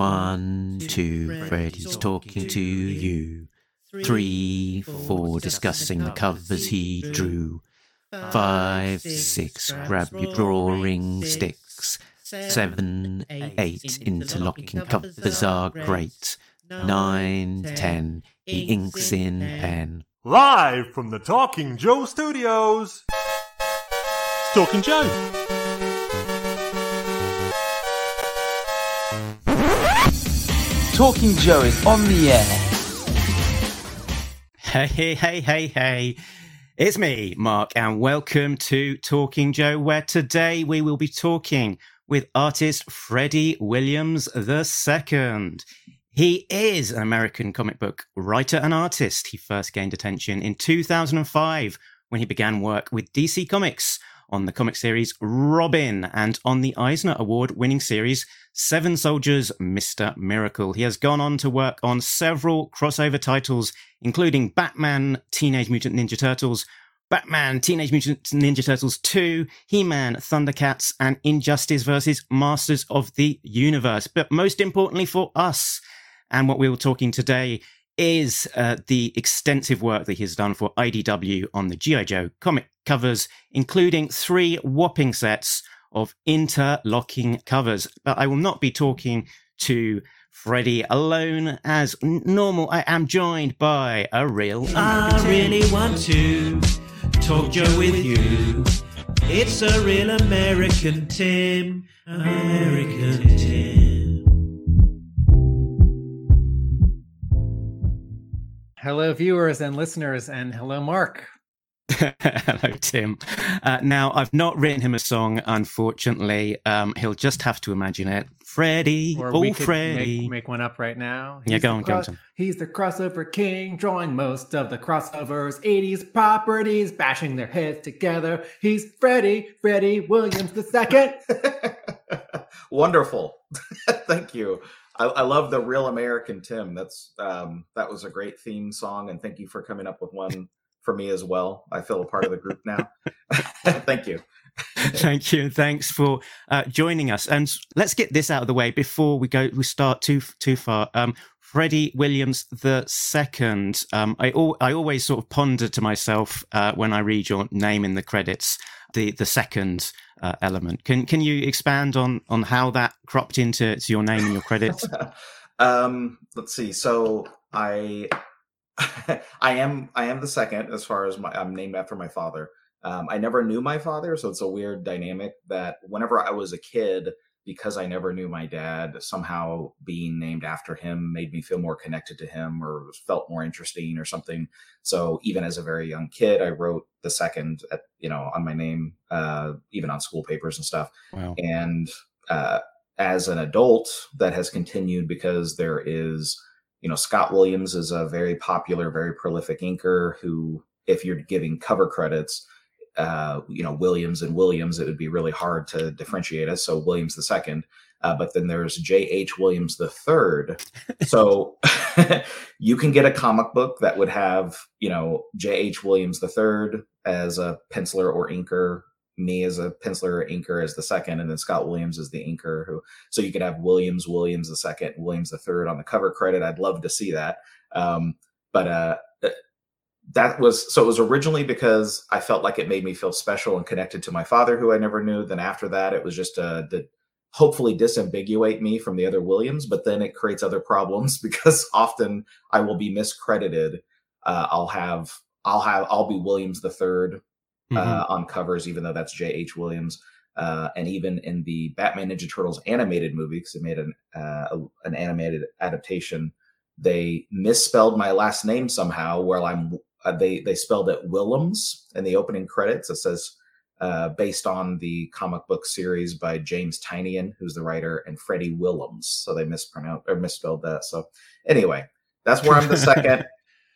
One, two, Freddy's talking to you. Three, four, discussing the covers he drew. Five, six, grab your drawing sticks. Seven, eight, interlocking covers are great. Nine, ten, he inks in pen. Live from the Talking Joe Studios. Talking Joe. Talking Joe is on the air. Hey, hey, hey, hey. Hey. It's me, Mark, and welcome to Talking Joe, where today we will be talking with artist Freddie Williams II. He is an American comic book writer and artist. He first gained attention in 2005 when he began work with DC Comics on the comic series Robin and on the Eisner Award winning series Seven Soldiers Mr. Miracle. He has gone on to work on several crossover titles, including Batman, Teenage Mutant Ninja Turtles, Batman, Teenage Mutant Ninja Turtles 2, He-Man, Thundercats, and Injustice versus Masters of the Universe. But most importantly for us, and what we were talking today is uh, the extensive work that he has done for IDW on the G.I. Joe comic covers, including three whopping sets of interlocking covers. But I will not be talking to Freddie alone as normal. I am joined by a real. I really want to talk Joe with you. It's a real American Tim. American Tim. Hello, viewers and listeners, and hello, Mark. Hello, Tim. Uh, now, I've not written him a song, unfortunately. Um, he'll just have to imagine it. Freddie, Or oh, we Freddie. make, make one up right now. Yeah, He's go the on, go on, Tim. He's the crossover king, drawing most of the crossovers, 80s properties, bashing their heads together. He's Freddie, Freddie Williams II. Wonderful. thank you. I, I love the real American Tim. That's um, that was a great theme song, and thank you for coming up with one for me as well. I feel a part of the group now. thank you. Thank you. and Thanks for uh, joining us. And let's get this out of the way before we go. We start too too far. Um, Freddie Williams the second. Um, I al- I always sort of ponder to myself uh, when I read your name in the credits. The the second uh, element. Can can you expand on on how that cropped into to your name and your credits? um, let's see. So I, I am I am the second as far as my I'm named after my father. Um, I never knew my father, so it's a weird dynamic that whenever I was a kid, because I never knew my dad, somehow being named after him made me feel more connected to him or felt more interesting or something. So even as a very young kid, I wrote the second, at, you know, on my name, uh, even on school papers and stuff Wow. and uh, as an adult that has continued because there is you know scott williams is a very popular very prolific inker who if you're giving cover credits uh, you know williams and williams it would be really hard to differentiate us so williams the second uh, but then there's j.h williams the third. So you can get a comic book that would have you know j.h williams the third as a penciler or inker me as a penciler or inker as the second, and then Scott Williams as the inker. Who so you could have Williams, Williams the second, Williams the third on the cover credit. I'd love to see that. Um, but uh, that was so it was originally because I felt like it made me feel special and connected to my father, who I never knew. Then after that, it was just uh, to hopefully disambiguate me from the other Williams. But then it creates other problems because often I will be miscredited. Uh, I'll have I'll have I'll be Williams the third Mhm. uh, on covers, even though that's J.H. Williams. Uh, and even in the Batman Ninja Turtles animated movie, because they made an uh, an animated adaptation, they misspelled my last name somehow. Where I'm, uh, they they spelled it Willems in the opening credits. It says uh, based on the comic book series by James Tynion, who's the writer, and Freddie Willems. So they mispronounced or misspelled that. So anyway, that's where I'm the second.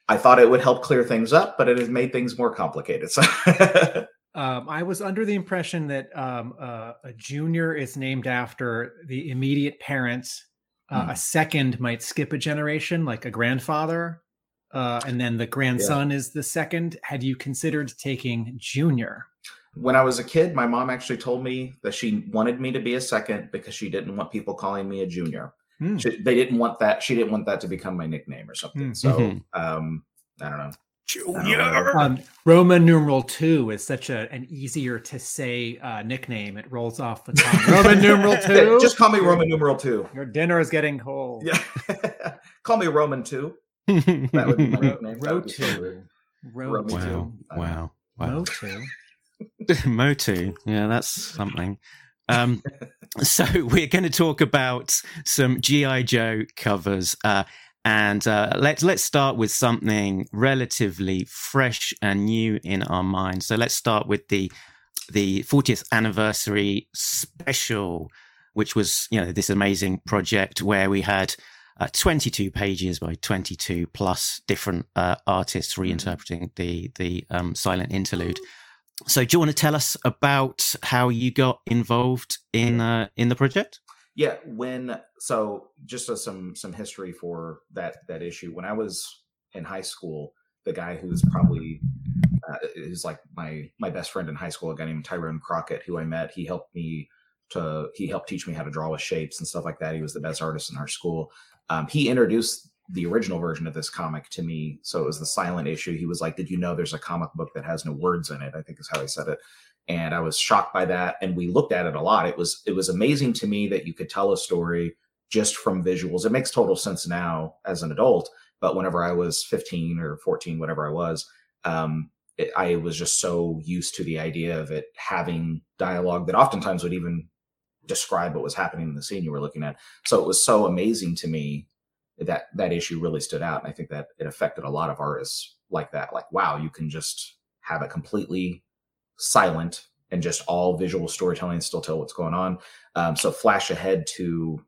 I thought it would help clear things up, but it has made things more complicated. So Um, I was under the impression that um, uh, a junior is named after the immediate parents. Uh, Hmm. A second might skip a generation, like a grandfather, uh, and then the grandson is the second. Had you considered taking junior? when I was a kid, my mom actually told me that she wanted me to be a second because she didn't want people calling me a junior. Hmm. she, they didn't want that. She didn't want that to become my nickname or something. Hmm. So Mhm. um, I don't know. Junior. Um, Roman numeral two is such a, an easier to say uh, nickname. It rolls off the tongue. Roman numeral Yeah, two. just call me Roman numeral two. Your dinner is getting cold. Yeah, call me Roman two. That would be my nickname. That Ro would be so two. weird. Ro- Roman wow, two. wow, wow. Mo two. Motu. Yeah, that's something. Um, so we're going to talk about some GI Joe covers, uh, and uh, let's let's start with something relatively fresh and new in our minds. So let's start with the the 40th anniversary special, which was you know this amazing project where we had. Uh, 22 pages by 22 plus different uh, artists reinterpreting the the um, silent interlude. So, do you want to tell us about how you got involved in uh, in the project? Yeah, when so just as some some history for that that issue. When I was in high school, the guy who's probably uh, is like my my best friend in high school, a guy named Tyrone Crockett, who I met. He helped me to he helped teach me how to draw with shapes and stuff like that. He was the best artist in our school. Um, he introduced the original version of this comic to me, so it was the silent issue. He was like, "Did you know there's a comic book that has no words in it?" I think is how he said it and I was shocked by that. And we looked at it a lot. It was it was amazing to me that you could tell a story just from visuals. It makes total sense now as an adult, but whenever I was 15 or 14, whatever I was, um, I was just so used to the idea of it having dialogue that oftentimes would even describe what was happening in the scene you were looking at. So it was so amazing to me that that issue really stood out. And I think that it affected a lot of artists like that. Like, wow, you can just have it completely silent and just all visual storytelling and still tell what's going on. Um, so flash ahead to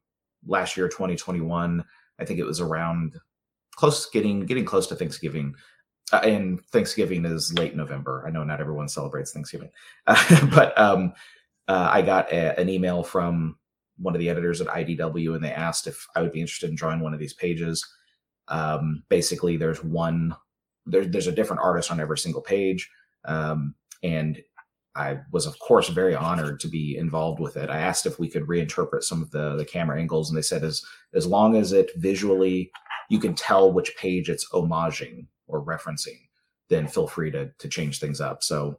last year, 2021. I think it was around close getting getting close to Thanksgiving. Uh, and Thanksgiving is late November. I know not everyone celebrates Thanksgiving, uh, but um, uh, I got a, an email from one of the editors at IDW, and they asked if I would be interested in drawing one of these pages. Um, basically, there's one there, there's a different artist on every single page, um, and I was, of course, very honored to be involved with it. I asked if we could reinterpret some of the the camera angles, and they said as as long as it visually you can tell which page it's homaging or referencing, then feel free to to change things up. So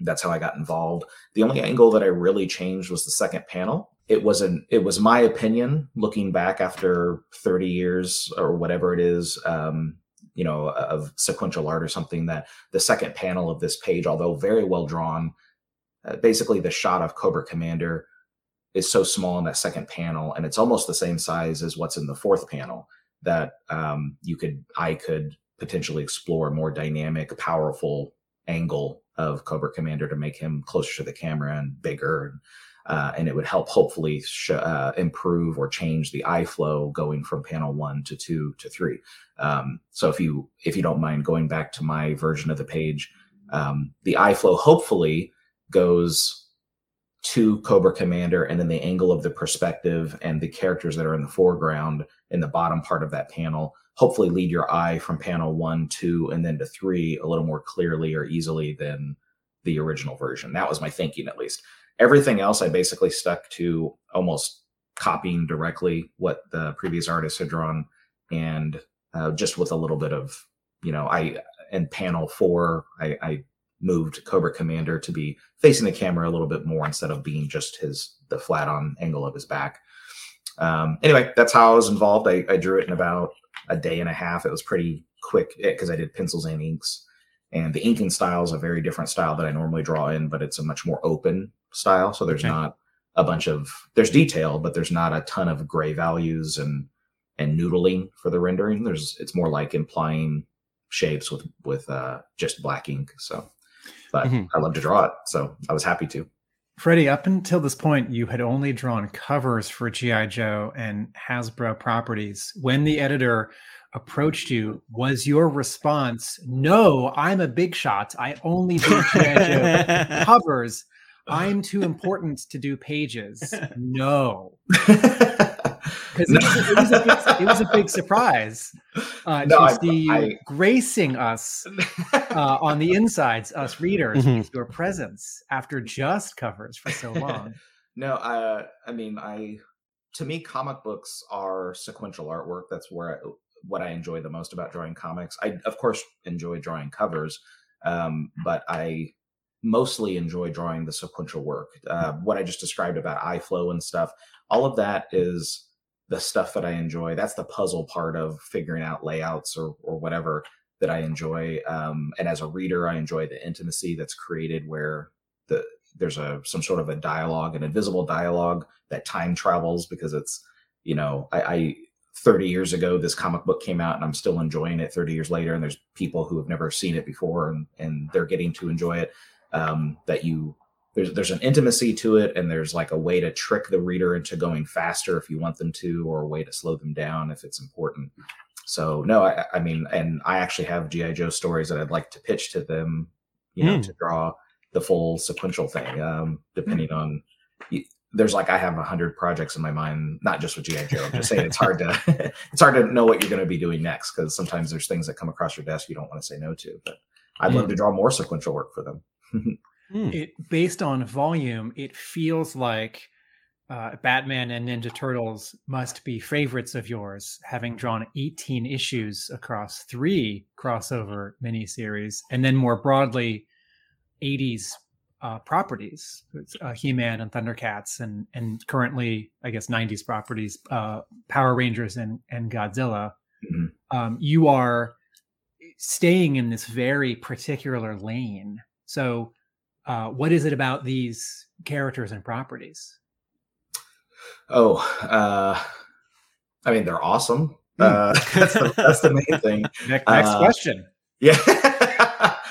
that's how I got involved. The only angle that I really changed was the second panel. It wasn't. It was my opinion, looking back after 30 years or whatever it is, um, you know, of sequential art or something. That the second panel of this page, although very well drawn, uh, basically the shot of Cobra Commander is so small in that second panel, and it's almost the same size as what's in the fourth panel. That um, you could, I could potentially explore a more dynamic, powerful angle of Cobra Commander to make him closer to the camera and bigger, and, uh, and it would help hopefully sh- uh, improve or change the eye flow going from panel one to two to three. Um, so if you if you don't mind going back to my version of the page, um, the eye flow hopefully goes to Cobra Commander, and then the angle of the perspective and the characters that are in the foreground in the bottom part of that panel hopefully lead your eye from panel one, two, and then to three a little more clearly or easily than the original version. That was my thinking, at least. Everything else, I basically stuck to almost copying directly what the previous artist had drawn, and uh, just with a little bit of, you know, I in panel four, I, I moved Cobra Commander to be facing the camera a little bit more instead of being just his the flat on angle of his back. Um, anyway, that's how I was involved. I, I drew it in about a day and a half. It was pretty quick because I did pencils and inks. And the inking style is a very different style that I normally draw in, but it's a much more open style. So there's Okay. not a bunch of there's detail, but there's not a ton of gray values and and noodling for the rendering. There's it's more like implying shapes with with uh, just black ink. So, but Mhm. I love to draw it, so I was happy to. Freddie, up until this point, you had only drawn covers for G.I. Joe and Hasbro properties. When the editor approached you, was your response, No, I'm a big shot. I only do covers. I'm too important to do pages. No. Because it, was a- it, was big- it was a big surprise uh, No, to I- see you gracing us uh, on the insides, us readers, Mhm. with your presence after just covers for so long. no, uh, I mean, I to me, comic books are sequential artwork. That's where I, what I enjoy the most about drawing comics. I, of course, enjoy drawing covers, um, but I mostly enjoy drawing the sequential work. Uh, what I just described about eye flow and stuff, all of that is the stuff that I enjoy. That's the puzzle part of figuring out layouts or or whatever that I enjoy. Um, and as a reader, I enjoy the intimacy that's created where the there's a some sort of a dialogue, an invisible dialogue that time travels because it's you know I, I 30 years ago this comic book came out and I'm still enjoying it 30 years later and there's people who have never seen it before and and they're getting to enjoy it um, that you there's there's an intimacy to it and there's like a way to trick the reader into going faster if you want them to or a way to slow them down if it's important so no i, I mean and i actually have gi joe stories that i'd like to pitch to them you know Mm. to draw the full sequential thing um depending on there's like i have a hundred projects in my mind not just with gi joe i'm just saying it's hard to it's hard to know what you're going to be doing next because sometimes there's things that come across your desk you don't want to say no to but i'd love to draw more sequential work for them Hmm. it based on volume it feels like uh, batman and ninja turtles must be favorites of yours having drawn 18 issues across three crossover miniseries and then more broadly 80s uh, properties uh, he-man and thundercats and and currently i guess 90s properties uh, power rangers and and godzilla Mhm. um, you are staying in this very particular lane so uh, what is it about these characters and properties? Oh, uh, I mean, they're awesome. Uh, that's, the, that's the main thing. Next, next question. Yeah,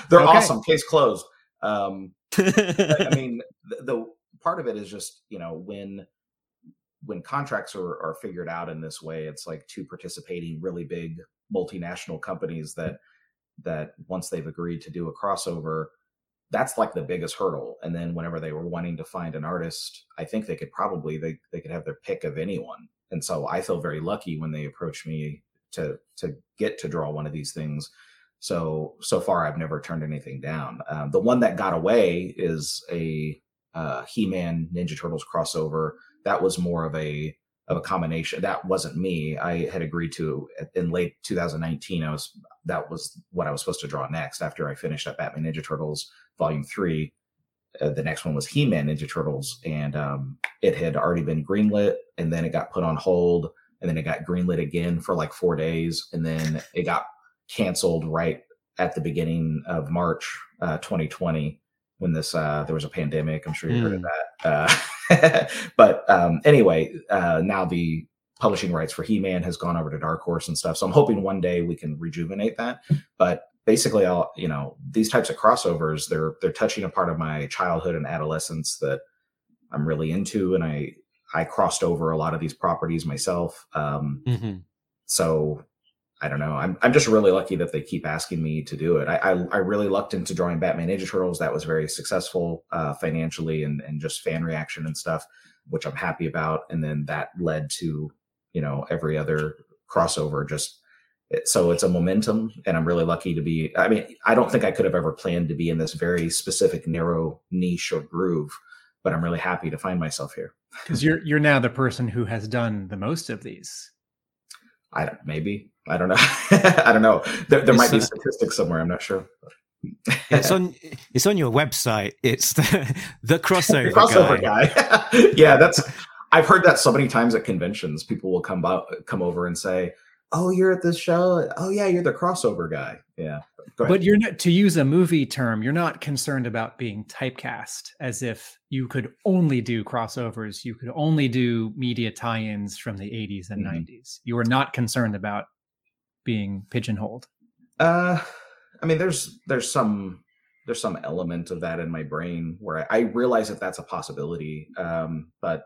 they're Okay. awesome. Case closed. Um, I mean, the, the part of it is just you know when when contracts are, are figured out in this way, it's like two participating really big multinational companies that that once they've agreed to do a crossover, that's like the biggest hurdle. And then whenever they were wanting to find an artist, I think they could probably they they could have their pick of anyone. And so I feel very lucky when they approach me to to get to draw one of these things. So so far I've never turned anything down. Um, the one that got away is a uh, He-Man Ninja Turtles crossover. That was more of a of a combination. That wasn't me. I had agreed to in late 2019. I was that was what I was supposed to draw next after I finished up Batman Ninja Turtles Volume Three. Uh, the next one was He-Man Ninja Turtles, and um, it had already been greenlit, and then it got put on hold, and then it got greenlit again for like four days, and then it got canceled right at the beginning of March uh, 2020 when this uh, there was a pandemic. I'm sure you heard of that. Uh, but um, anyway, uh, now the publishing rights for He-Man has gone over to Dark Horse and stuff. So I'm hoping one day we can rejuvenate that. But basically, I'll you know these types of crossovers they're they're touching a part of my childhood and adolescence that I'm really into, and I I crossed over a lot of these properties myself. Um, Mhm. so I don't know. I'm I'm just really lucky that they keep asking me to do it. I I, I really lucked into drawing Batman Ninja Turtles. That was very successful uh, financially and and just fan reaction and stuff, which I'm happy about. And then that led to you know every other crossover. Just so it's a momentum, and I'm really lucky to be. I mean, I don't think I could have ever planned to be in this very specific narrow niche or groove, but I'm really happy to find myself here. Because you're you're now the person who has done the most of these. I don't, maybe I don't know. I don't know. There, there might be statistics somewhere. I'm not sure. it's on it's on your website. It's the, the crossover, The crossover guy. guy. yeah, that's. I've heard that so many times at conventions. People will come by, come over and say, "Oh, you're at this show. Oh, yeah, you're the crossover guy." Yeah, But you're not to use a movie term, you're not concerned about being typecast as if you could only do crossovers, you could only do media tie-ins from the 80s and Mhm. 90s. You are not concerned about being pigeonholed. Uh, I mean, there's there's some there's some element of that in my brain where I, I realize that that's a possibility. Um, but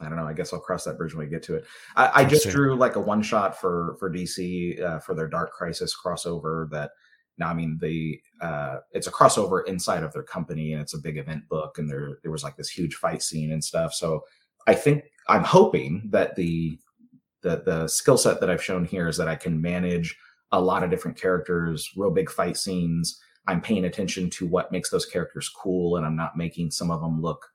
I don't know. I guess I'll cross that bridge when we get to it. I, I just drew like a one shot for for DC uh, for their Dark Crisis crossover. That now, I mean, the uh, it's a crossover inside of their company, and it's a big event book, and there there was like this huge fight scene and stuff. So I think I'm hoping that the the the skill set that I've shown here is that I can manage a lot of different characters, real big fight scenes. I'm paying attention to what makes those characters cool, and I'm not making some of them look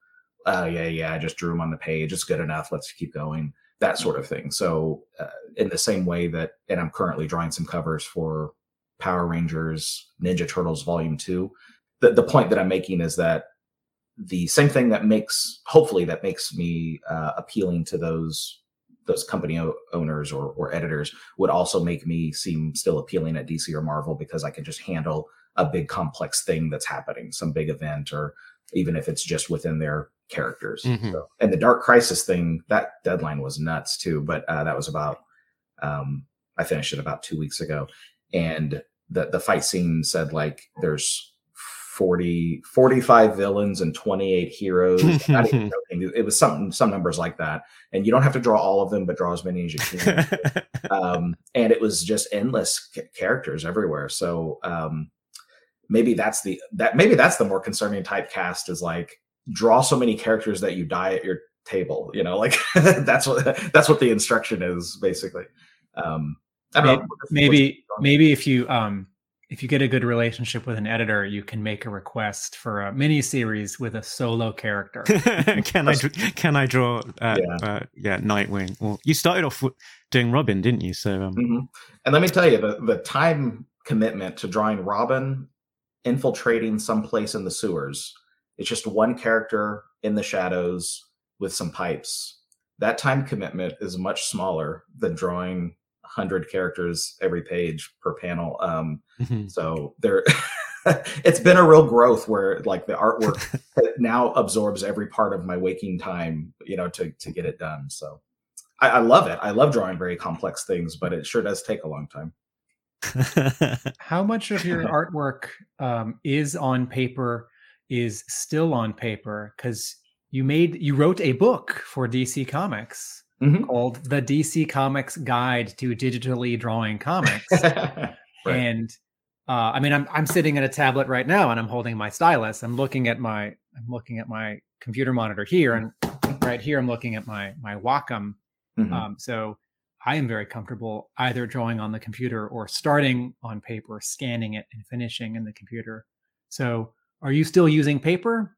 oh yeah, yeah, I just drew them on the page. It's good enough. Let's keep going. That sort of thing. So uh, in the same way that, and I'm currently drawing some covers for Power Rangers, Ninja Turtles Volume Two. The the point that I'm making is that the same thing that makes hopefully that makes me uh, appealing to those those company o- owners or, or editors would also make me seem still appealing at DC or Marvel because I can just handle a big complex thing that's happening, some big event, or even if it's just within their characters. Mhm. So, and the Dark Crisis thing, that deadline was nuts too, but uh, that was about um, I finished it about two weeks ago, and the the fight scene said like there's 40 45 villains and 28 heroes. It was something some numbers like that. And you don't have to draw all of them but draw as many as you can. Um, and it was just endless ca- characters everywhere. So um, maybe that's the that maybe that's the more concerning typecast is like draw so many characters that you die at your table you know like that's what that's what the instruction is basically um I don't know. maybe maybe if you um if you get a good relationship with an editor you can make a request for a mini series with a solo character can I dr- can I draw uh, Yeah. uh, yeah Nightwing? Well, you started off doing Robin, didn't you? So um, Mhm. And let me tell you, the, the time commitment to drawing Robin infiltrating someplace in the sewers, it's just one character in the shadows with some pipes. That time commitment is much smaller than drawing 100 characters every page per panel. Um, mhm. so there, it's been a real growth where like the artwork now absorbs every part of my waking time, you know, to to get it done. So I, I love it. I love drawing very complex things, but it sure does take a long time. how much of your artwork um, is on paper is still on paper because you made you wrote a book for dc comics Mhm. called the dc comics guide to digitally drawing comics Right. and uh, I mean, I'm I'm sitting at a tablet right now, and I'm holding my stylus. I'm looking at my I'm looking at my computer monitor here, and right here I'm looking at my my Wacom. Mhm. Um, so I am very comfortable either drawing on the computer or starting on paper, scanning it, and finishing in the computer. So, are you still using paper?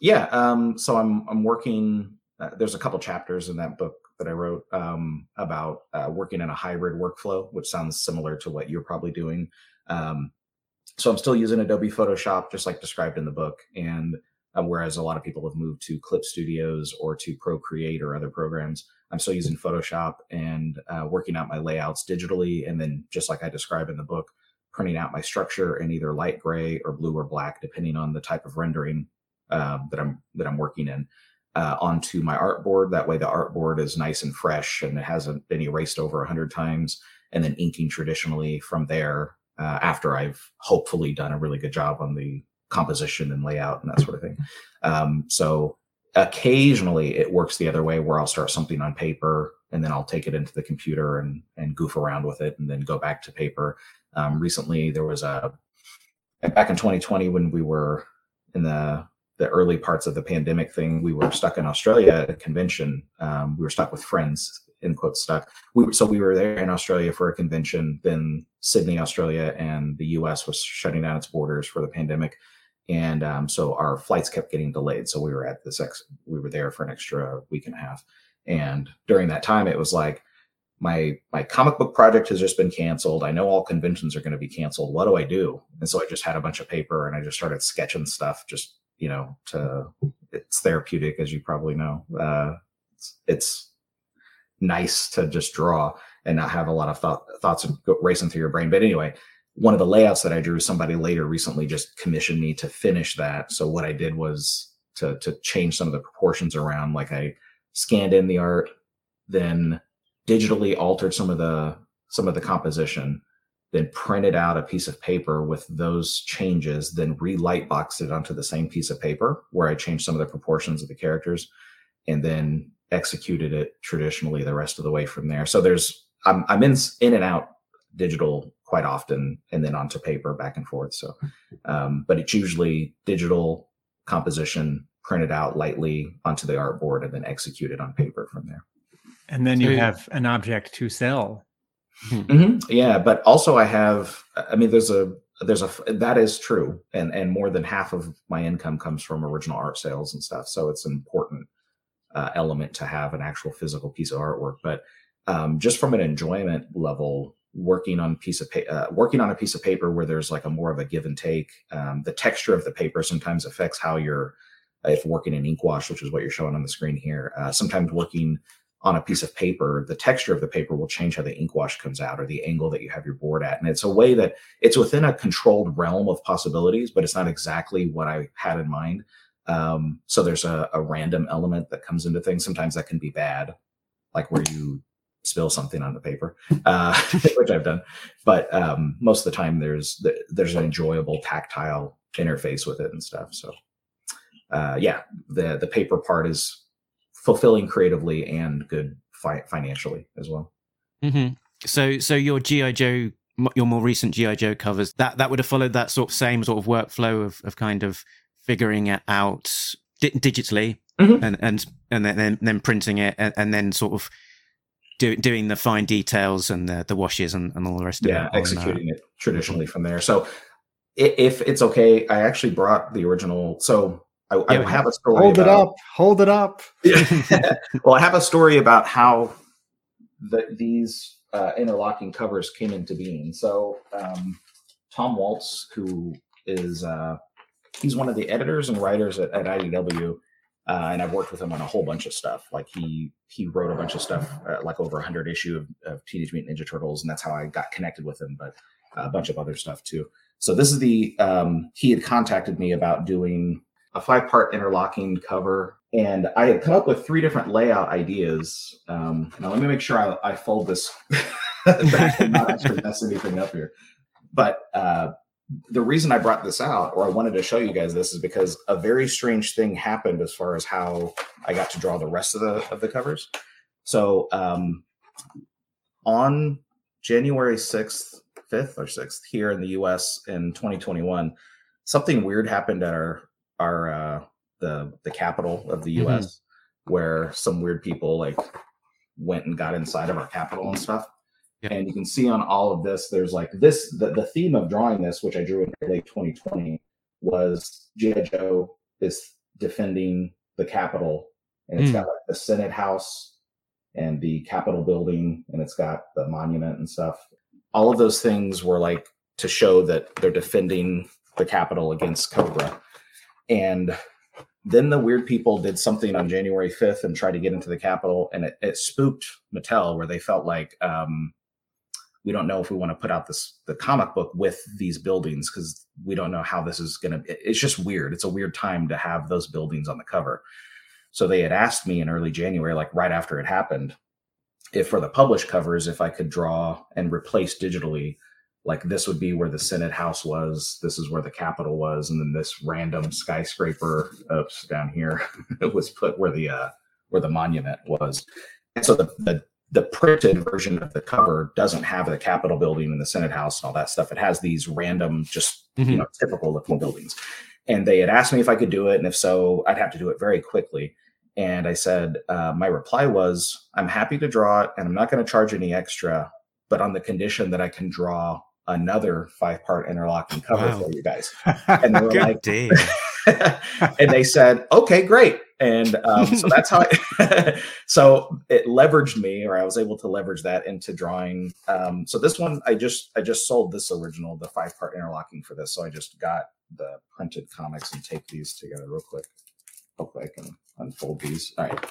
Yeah. Um, so I'm I'm working. Uh, there's a couple chapters in that book that I wrote um, about uh, working in a hybrid workflow, which sounds similar to what you're probably doing. Um, so I'm still using Adobe Photoshop, just like described in the book, and uh, whereas a lot of people have moved to Clip Studios or to Procreate or other programs, I'm still using Photoshop and uh, working out my layouts digitally, and then just like I described in the book, printing out my structure in either light gray or blue or black, depending on the type of rendering um, that I'm that I'm working in uh, onto my artboard. That way, the artboard is nice and fresh and it hasn't been erased over a hundred times. And then inking traditionally from there uh, after I've hopefully done a really good job on the composition and layout and that sort of thing. Um, so occasionally it works the other way where I'll start something on paper and then I'll take it into the computer and and goof around with it and then go back to paper. Um, recently there was a back in 2020 when we were in the the early parts of the pandemic thing, we were stuck in Australia at a convention. Um, we were stuck with friends, in quotes, stuck. We so we were there in Australia for a convention. Then Sydney, Australia, and the U.S. was shutting down its borders for the pandemic, and um, so our flights kept getting delayed. So we were at this ex- we were there for an extra week and a half. And during that time, it was like my my comic book project has just been canceled. I know all conventions are going to be canceled. What do I do? And so I just had a bunch of paper and I just started sketching stuff. Just you know, to it's therapeutic, as you probably know. Uh, it's, it's nice to just draw and not have a lot of thought, thoughts racing through your brain. But anyway, one of the layouts that I drew, somebody later recently just commissioned me to finish that. So what I did was to to change some of the proportions around. Like I scanned in the art, then digitally altered some of the some of the composition, then printed out a piece of paper with those changes, then relight boxed it onto the same piece of paper where I changed some of the proportions of the characters, and then executed it traditionally the rest of the way from there. So there's I'm I'm in in and out digital quite often, and then onto paper back and forth. So, um, but it's usually digital composition printed out lightly onto the artboard and then executed on paper from there. And then So you you- have an object to sell. Mhm. Yeah, but also I have. I mean, there's a there's a that is true, and and more than half of my income comes from original art sales and stuff. So it's an important uh, element to have an actual physical piece of artwork. But um, just from an enjoyment level, working on a piece of pa- uh, working on a piece of paper where there's like a more of a give and take. Um, the texture of the paper sometimes affects how you're if working in ink wash, which is what you're showing on the screen here. Uh, sometimes working on a piece of paper, the texture of the paper will change how the ink wash comes out or the angle that you have your board at. And it's a way that it's within a controlled realm of possibilities, but it's not exactly what I had in mind. Um, so there's a, a random element that comes into things. Sometimes that can be bad, like where you spill something on the paper, uh, which I've done. But um, most of the time, there's there's an enjoyable tactile interface with it and stuff. So uh, yeah, the the paper part is fulfilling creatively and good fi- financially as well. Mm-hmm. So, so your GI Joe, your more recent GI Joe covers that that would have followed that sort of same sort of workflow of of kind of figuring it out di- digitally mm-hmm. and and and then then printing it and, and then sort of do, doing the fine details and the, the washes and, and all the rest of yeah, it. Yeah, executing it traditionally from there. So if it's okay, I actually brought the original. So I, yeah, I have a story. Hold about, it up. Hold it up. well, I have a story about how the, these uh, interlocking covers came into being. So um, Tom Waltz, who is uh, he's one of the editors and writers at, at IDW, uh, and I've worked with him on a whole bunch of stuff. Like he he wrote a bunch of stuff, uh, like over 100 issue of, of, Teenage Mutant Ninja Turtles, and that's how I got connected with him. But a bunch of other stuff too. So this is the um, he had contacted me about doing a five part interlocking cover. And I had come up with three different layout ideas. Um, now, let me make sure I, I fold this back and not actually mess anything up here. But uh, the reason I brought this out, or I wanted to show you guys this, is because a very strange thing happened as far as how I got to draw the rest of the of the covers. So um, on January sixth, fifth or sixth, here in the U.S. in 2021, something weird happened at our our uh, the the capital of the U.S. Mm-hmm. where some weird people like went and got inside of our capital and stuff. Yeah. And you can see on all of this, there's like this the, the theme of drawing this, which I drew in late 2020, was G.I. Joe is defending the Capitol. And it's mm. got like the Senate House and the Capitol building, and it's got the monument and stuff. All of those things were like to show that they're defending the Capitol against Cobra. And then the weird people did something on January 5th and tried to get into the Capitol, and it, it spooked Mattel, where they felt like um, we don't know if we want to put out this the comic book with these buildings because we don't know how this is going to. It's just weird. It's a weird time to have those buildings on the cover. So they had asked me in early January, like right after it happened, if for the published covers, if I could draw and replace digitally like this would be where the Senate House was, this is where the Capitol was, and then this random skyscraper oops, down here was put where the uh, where the monument was. And so the, the the printed version of the cover doesn't have the Capitol building and the Senate House and all that stuff. It has these random, just mm-hmm. you know, typical looking buildings. And they had asked me if I could do it, and if so, I'd have to do it very quickly. And I said, uh, my reply was, I'm happy to draw it, and I'm not going to charge any extra, but on the condition that I can draw another five part interlocking cover wow. for you guys. And they were like, and they said, okay, great. And um, so that's how I, so it leveraged me, or I was able to leverage that into drawing. Um, so this one, I just, I just sold this original, the five part interlocking for this. So I just got the printed comics and take these together real quick. Hopefully I can unfold these. All right.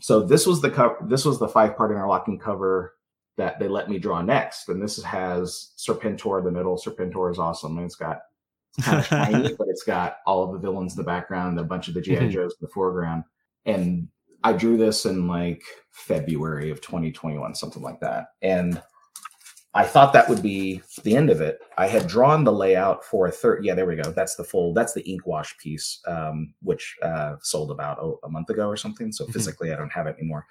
So this was the cover. This was the five part interlocking cover that they let me draw next. And this has Serpentor in the middle. Serpentor is awesome. And it's got it's kind of shiny, but it's got all of the villains in the background, a bunch of the GI mm-hmm. Joes in the foreground. And I drew this in like February of 2021, something like that. And I thought that would be the end of it. I had drawn the layout for a third. Yeah, there we go. That's the full. That's the ink wash piece, um, which uh, sold about oh, a month ago or something. So mm-hmm. physically, I don't have it anymore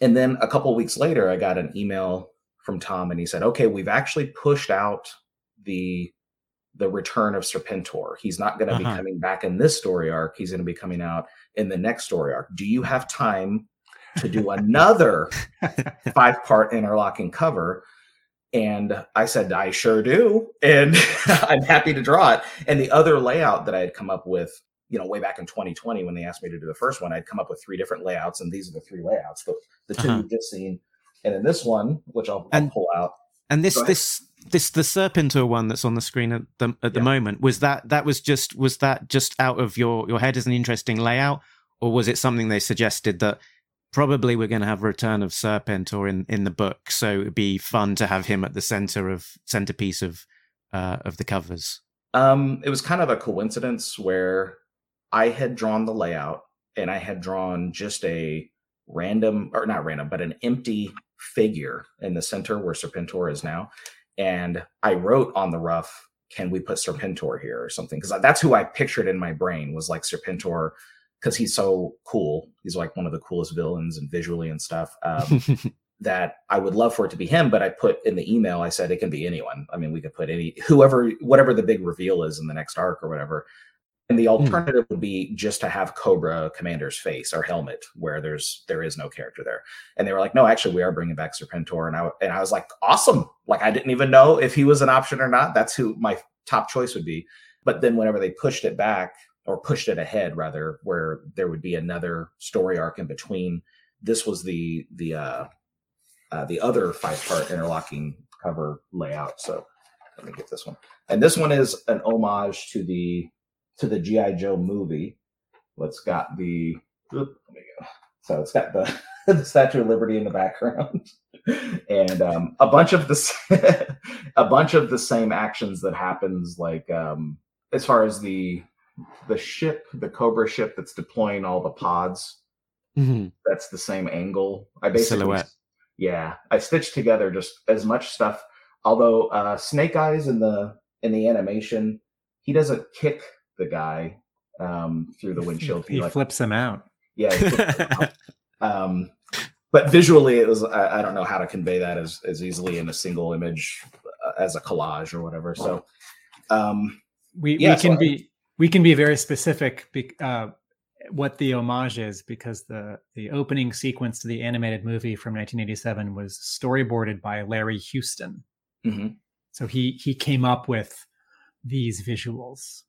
and then a couple weeks later, I got an email from Tom, and he said, "Okay, we've actually pushed out the the return of Serpentor. He's not going to uh-huh. be coming back in this story arc. He's going to be coming out in the next story arc. Do you have time to do another five part interlocking cover?" And I said, I sure do. And I'm happy to draw it. And the other layout that I had come up with, you know, way back in 2020 when they asked me to do the first one, I'd come up with three different layouts. And these are the three layouts the, the 2 Uh-huh. you've just seen. And in this one, which I'll, I'll pull out, And this this this the Serpentor one that's on the screen at the at the Yeah. moment was that that was just was that just out of your your head as an interesting layout, or was it something they suggested that probably we're going to have a return of Serpentor in in the book, so it'd be fun to have him at the center of centerpiece of uh, of the covers. Um, it was kind of a coincidence where I had drawn the layout and I had drawn just a random, or not random, but an empty figure in the center where Serpentor is now. And I wrote on the rough, can we put Serpentor here or something? Because that's who I pictured in my brain was like Serpentor because he's so cool. He's like one of the coolest villains and visually and stuff. Um, that I would love for it to be him, but I put in the email, I said it can be anyone. I mean, we could put any whoever, whatever the big reveal is in the next arc or whatever. And the alternative would be just to have Cobra Commander's face or helmet, where there's there is no character there. And they were like, no, actually, we are bringing back Serpentor. And I and I was like, awesome. Like I didn't even know if he was an option or not. That's who my top choice would be. But then whenever they pushed it back or pushed it ahead, rather, where there would be another story arc in between, this was the the uh, uh, the other five part interlocking cover layout. So let me get this one. And this one is an homage to the to the GI Joe movie. It's got the oop, let me go. So it's got the the Statue of Liberty in the background, and um, a bunch of this a bunch of the same actions that happens like um, as far as the the ship, the Cobra ship that's deploying all the pods Mhm. that's the same angle. I basically, Silhouette. yeah, I stitched together just as much stuff. Although uh, Snake Eyes in the in the animation, he doesn't kick the guy um, through the windshield. He like, flips him out. yeah. he flips him out. um, but visually, it was I, I don't know how to convey that as as easily in a single image uh, as a collage or whatever. So, um, We Yeah, we so can I- be we can be very specific bec- uh, what the homage is because the the opening sequence to the animated movie from 1987 was storyboarded by Larry Houston. mhm. So he he came up with these visuals.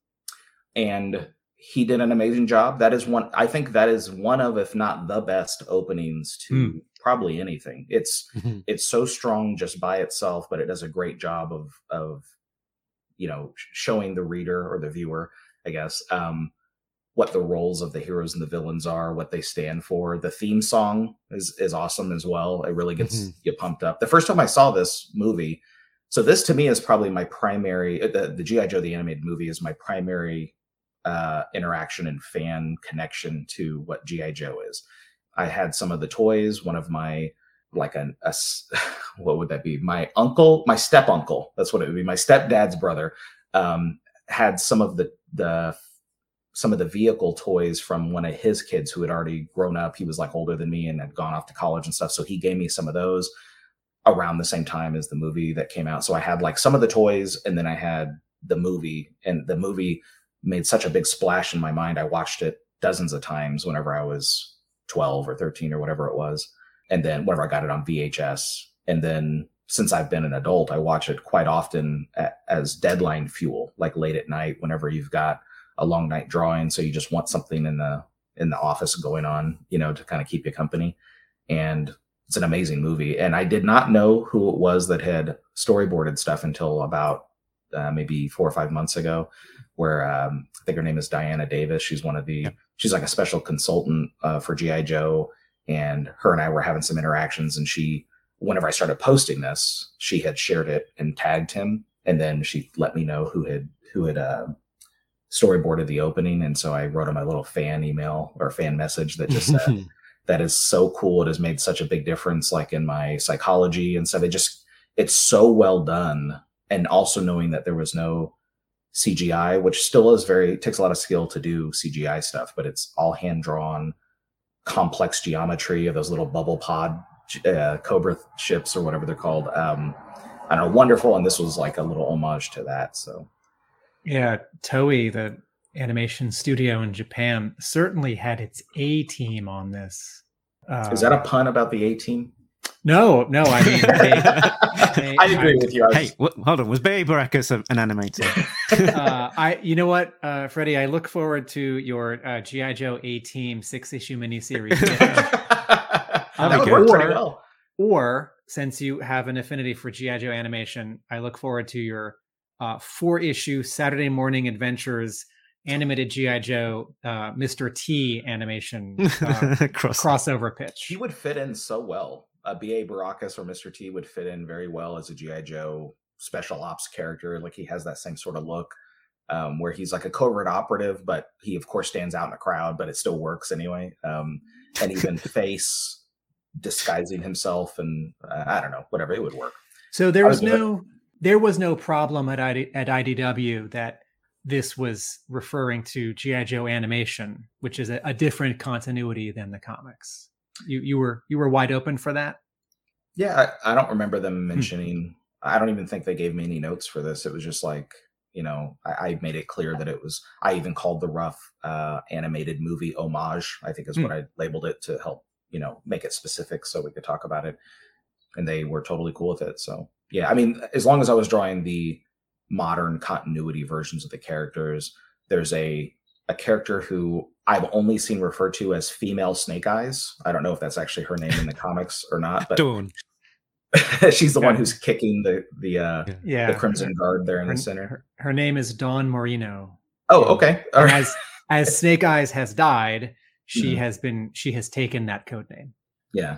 And he did an amazing job. That is one. I think that is one of, if not the best openings to Mm. probably anything. It's Mhm. it's so strong just by itself, but it does a great job of of you know showing the reader or the viewer, I guess, um, what the roles of the heroes and the villains are, what they stand for. The theme song is is awesome as well. It really gets Mhm. you pumped up. The first time I saw this movie, so this to me is probably my primary. uh, The the GI Joe the animated movie is my primary uh, interaction and fan connection to what GI Joe is. I had some of the toys. One of my like an a what would that be? My uncle, my step uncle. That's what it would be. My stepdad's brother um, had some of the the some of the vehicle toys from one of his kids who had already grown up. He was like older than me and had gone off to college and stuff. So he gave me some of those around the same time as the movie that came out. So I had like some of the toys and then I had the movie and the movie made such a big splash in my mind. I watched it dozens of times whenever I was 12 or 13 or whatever it was. And then whenever I got it on VHS. And then since I've been an adult, I watch it quite often as deadline fuel, like late at night, whenever you've got a long night drawing. So you just want something in the, in the office going on, you know, to kind of keep you company. And it's an amazing movie. And I did not know who it was that had storyboarded stuff until about uh, maybe four or five months ago, where um, I think her name is Diana Davis. She's one of the, Yep. she's like a special consultant uh, for GI Joe, and her and I were having some interactions. And she, whenever I started posting this, she had shared it and tagged him, and then she let me know who had who had uh, storyboarded the opening. And so I wrote him a little fan email or fan message that just said that is so cool. It has made such a big difference, like in my psychology and stuff. It just, it's so well done. And also knowing that there was no CGI, which still is very, takes a lot of skill to do CGI stuff, but it's all hand drawn, complex geometry of those little bubble pod uh, Cobra ships or whatever they're called. Um, I don't know, wonderful. And this was like a little homage to that. So, Yeah, Toei, the animation studio in Japan, certainly had its A team on this. Uh, is that a pun about the A team? No, no, I mean, they- they- I agree with you. Hey, wh- hold on. Was Barry Baracus an animator? uh, I, you know what, uh, Freddie, I look forward to your uh, GI Joe A Team six issue miniseries. that Um, would work pretty or- well. or since you have an affinity for GI Joe animation, I look forward to your uh, four issue Saturday morning adventures animated GI Joe uh, Mr. T animation uh, Cross. crossover pitch. He would fit in so well. Uh, B.A. Baracus or Mr. T would fit in very well as a G.I. Joe special ops character. Like he has that same sort of look um, where he's like a covert operative, but he, of course, stands out in the crowd, but it still works anyway. Um, and even face disguising himself and uh, I don't know, whatever, it would work. So there was would do it. no there was no problem at ID, at IDW that this was referring to GI Joe animation, which is a, a different continuity than the comics. You you were you were wide open for that. Yeah, I, I don't remember them mentioning. I don't even think they gave me any notes for this. It was just like you know, I, I made it clear that it was. I even called the rough uh, animated movie homage. I think is what I labeled it to help you know make it specific so we could talk about it. And they were totally cool with it. So yeah, I mean, as long as I was drawing the modern continuity versions of the characters, there's a a character who I've only seen referred to as female Snake Eyes. I don't know if that's actually her name in the comics or not, but Dawn. she's the one who's kicking the the uh Yeah, the crimson guard there in Her, the center. her, her name is Dawn Moreno. Oh, okay. All And right. as as Snake Eyes has died, she Mhm. has been she has taken that code name. Yeah.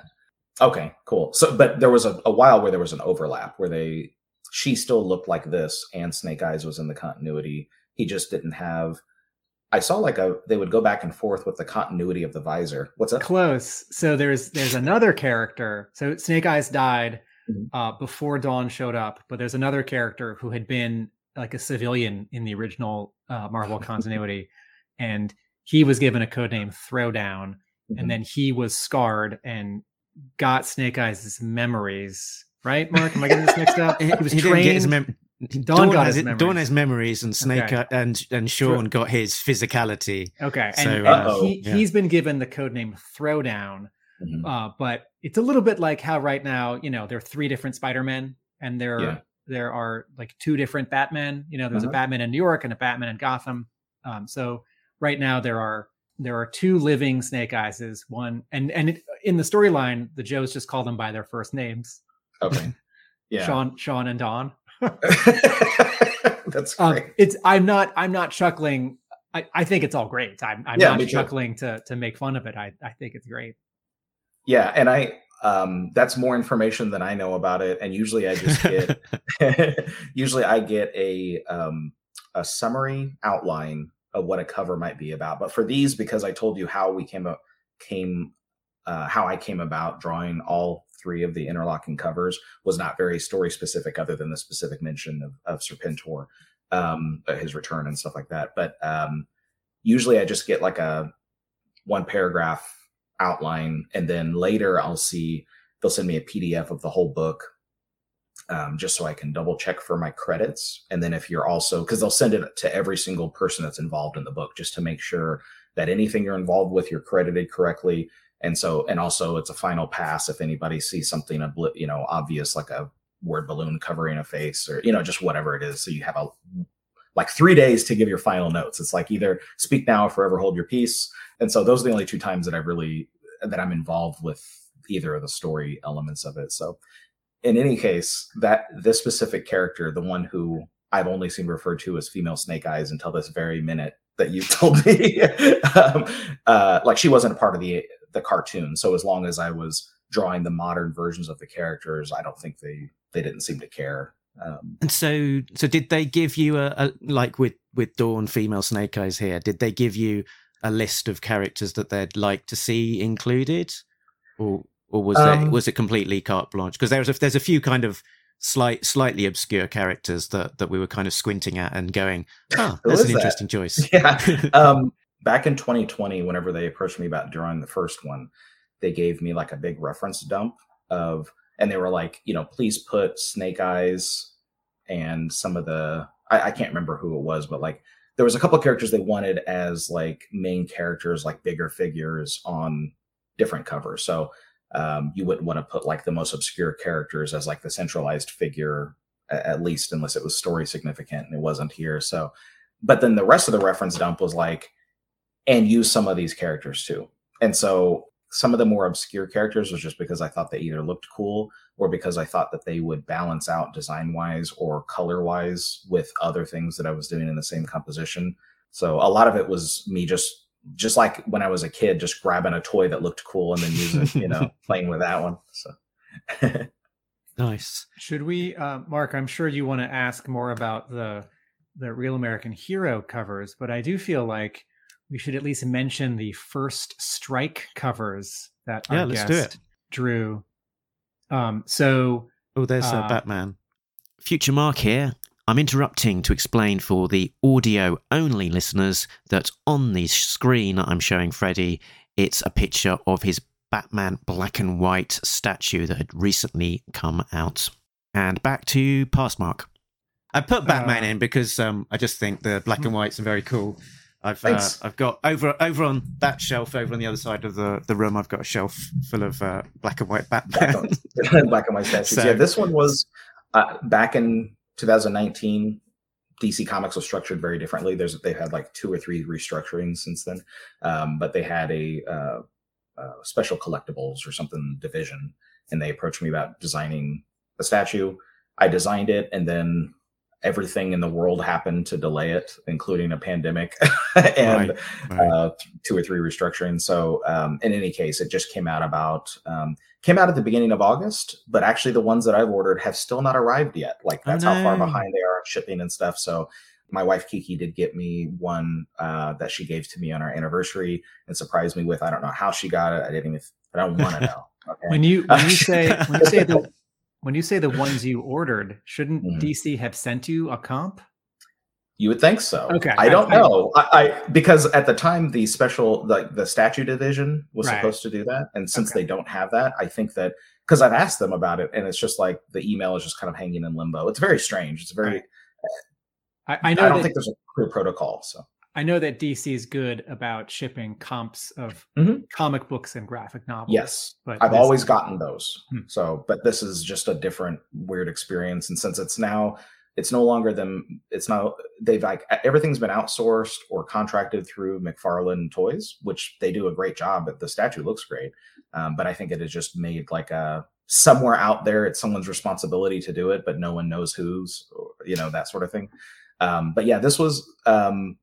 Okay, cool. So but there was a, a while where there was an overlap where they she still looked like this and Snake Eyes was in the continuity. He just didn't have I saw like a they would go back and forth with the continuity of the visor. What's up? Close. So there's there's another character. So Snake Eyes died Mhm. uh, before Dawn showed up, but there's another character who had been like a civilian in the original uh, Marvel continuity, and he was given a code name Throwdown, Mhm. and then he was scarred and got Snake Eyes' memories. Right, Mark? Am I getting this mixed up? He, He was he didn't get his trained. mem- Dawn Dawn, got has, his Dawn memories. has memories, and Snake Okay. and and Sean got his physicality. Okay, So, and, and uh, he, yeah. he's been given the code name Throwdown, Mhm. uh, but it's a little bit like how right now you know there are three different spider-men and there Yeah. there are like two different batman you know there's Uh-huh. a batman in new york and a batman in gotham um, so right now there are there are two living snake eyeses one and and it, in the storyline the joes just call them by their first names Okay. Yeah. sean sean and Dawn That's um, great. it's i'm not i'm not chuckling I, I think it's all great. I'm, I'm Yeah, not too. chuckling to to make fun of it. I, I think it's great. Yeah, and I um that's more information than I know about it. And usually I just get usually I get a um a summary outline of what a cover might be about. But for these, because I told you how we came up came uh how I came about drawing all three of the interlocking covers was not very story specific other than the specific mention of, of Serpentor, um uh, his return and stuff like that. But um usually I just get like a one paragraph outline and then later i'll see they'll send me a pdf of the whole book um, just so i can double check for my credits and then if you're also because they'll send it to every single person that's involved in the book just to make sure that anything you're involved with you're credited correctly and so and also it's a final pass if anybody sees something you know obvious like a word balloon covering a face or you know just whatever it is. So you have a like three days to give your final notes. It's like either speak now or forever hold your peace. And so those are the only two times that I've really that I'm involved with either of the story elements of it. So in any case, that this specific character, the one who I've only seen referred to as female Snake Eyes until this very minute that you told me, um, uh, like she wasn't a part of the the cartoon. So as long as I was drawing the modern versions of the characters, I don't think they they didn't seem to care. Um, And so, so did they give you a, a like with with Dawn, female Snake Eyes here? Did they give you a list of characters that they'd like to see included, or or was Um, it was it completely carte blanche? Because there's a, there's a few kind of slight slightly obscure characters that that we were kind of squinting at and going, oh, that's an that?" interesting choice. yeah. um, back in 2020, whenever they approached me about drawing the first one, they gave me like a big reference dump of, and they were like, you know, please put Snake Eyes and some of the, I, I can't remember who it was, but like there was a couple characters they wanted as like main characters, like bigger figures on different covers. So um, you wouldn't want to put like the most obscure characters as like the centralized figure, at least unless it was story significant, and it wasn't here. So, but then the rest of the reference dump was like, and use some of these characters too. And so some of the more obscure characters was just because I thought they either looked cool or because I thought that they would balance out design wise or color wise with other things that I was doing in the same composition. So a lot of it was me just just like when I was a kid, just grabbing a toy that looked cool and then using, you know, playing with that one. So Nice. Should we, uh, Mark? I'm sure you want to ask more about the the Real American Hero covers, but I do feel like we should at least mention the first strike covers that Yeah, our let's guest do it. drew. Um, so Oh, there's uh, Uh, Batman. Future Mark here. I'm interrupting to explain for the audio only listeners that on the screen I'm showing Freddie, it's a picture of his Batman black and white statue that had recently come out. And back to past Mark. I put Batman Uh, in because um, I just think the black and whites are very cool. I've uh, I've got over over on that shelf over on the other side of the, the room. I've got a shelf full of uh, black and white Batman. black and white statues. So- yeah, this one was uh, back in 2019. DC Comics was structured very differently. There's they've had like two or three restructurings since then, um, but they had a uh, uh, special collectibles or something division, and they approached me about designing a statue. I designed it, and then everything in the world happened to delay it, including a pandemic and Right, right. uh, two or three restructuring. So, um, in any case, it just came out about um, came out at the beginning of August, but actually the ones that I've ordered have still not arrived yet. Like Oh, that's how far behind they are on shipping and stuff. So. My wife Kiki did get me one uh, that she gave to me on our anniversary and surprised me with. I don't know how she got it. I didn't even. I don't want to know. Okay. when you when you say when you say the when you say the ones you ordered, shouldn't Mhm. DC have sent you a comp? You would think so. Okay, I don't I- know. I, I because at the time the special like the statue division was Right. supposed to do that, and since Okay. they don't have that, I think that because I've asked them about it, and it's just like the email is just kind of hanging in limbo. It's very strange. It's very. Right. I, I I, don't think there's a clear protocol. So I know that DC is good about shipping comps of Mhm. comic books and graphic novels. yes, but I've always gotten those. Hmm. So, but this is just a different weird experience, and since it's now. It's no longer them. It's now they've like everything's been outsourced or contracted through McFarlane Toys, which they do a great job. But the statue looks great. Um, but I think it is just made like a somewhere out there. It's someone's responsibility to do it, but no one knows who's, or, you know, that sort of thing. Um, but yeah, this was, um,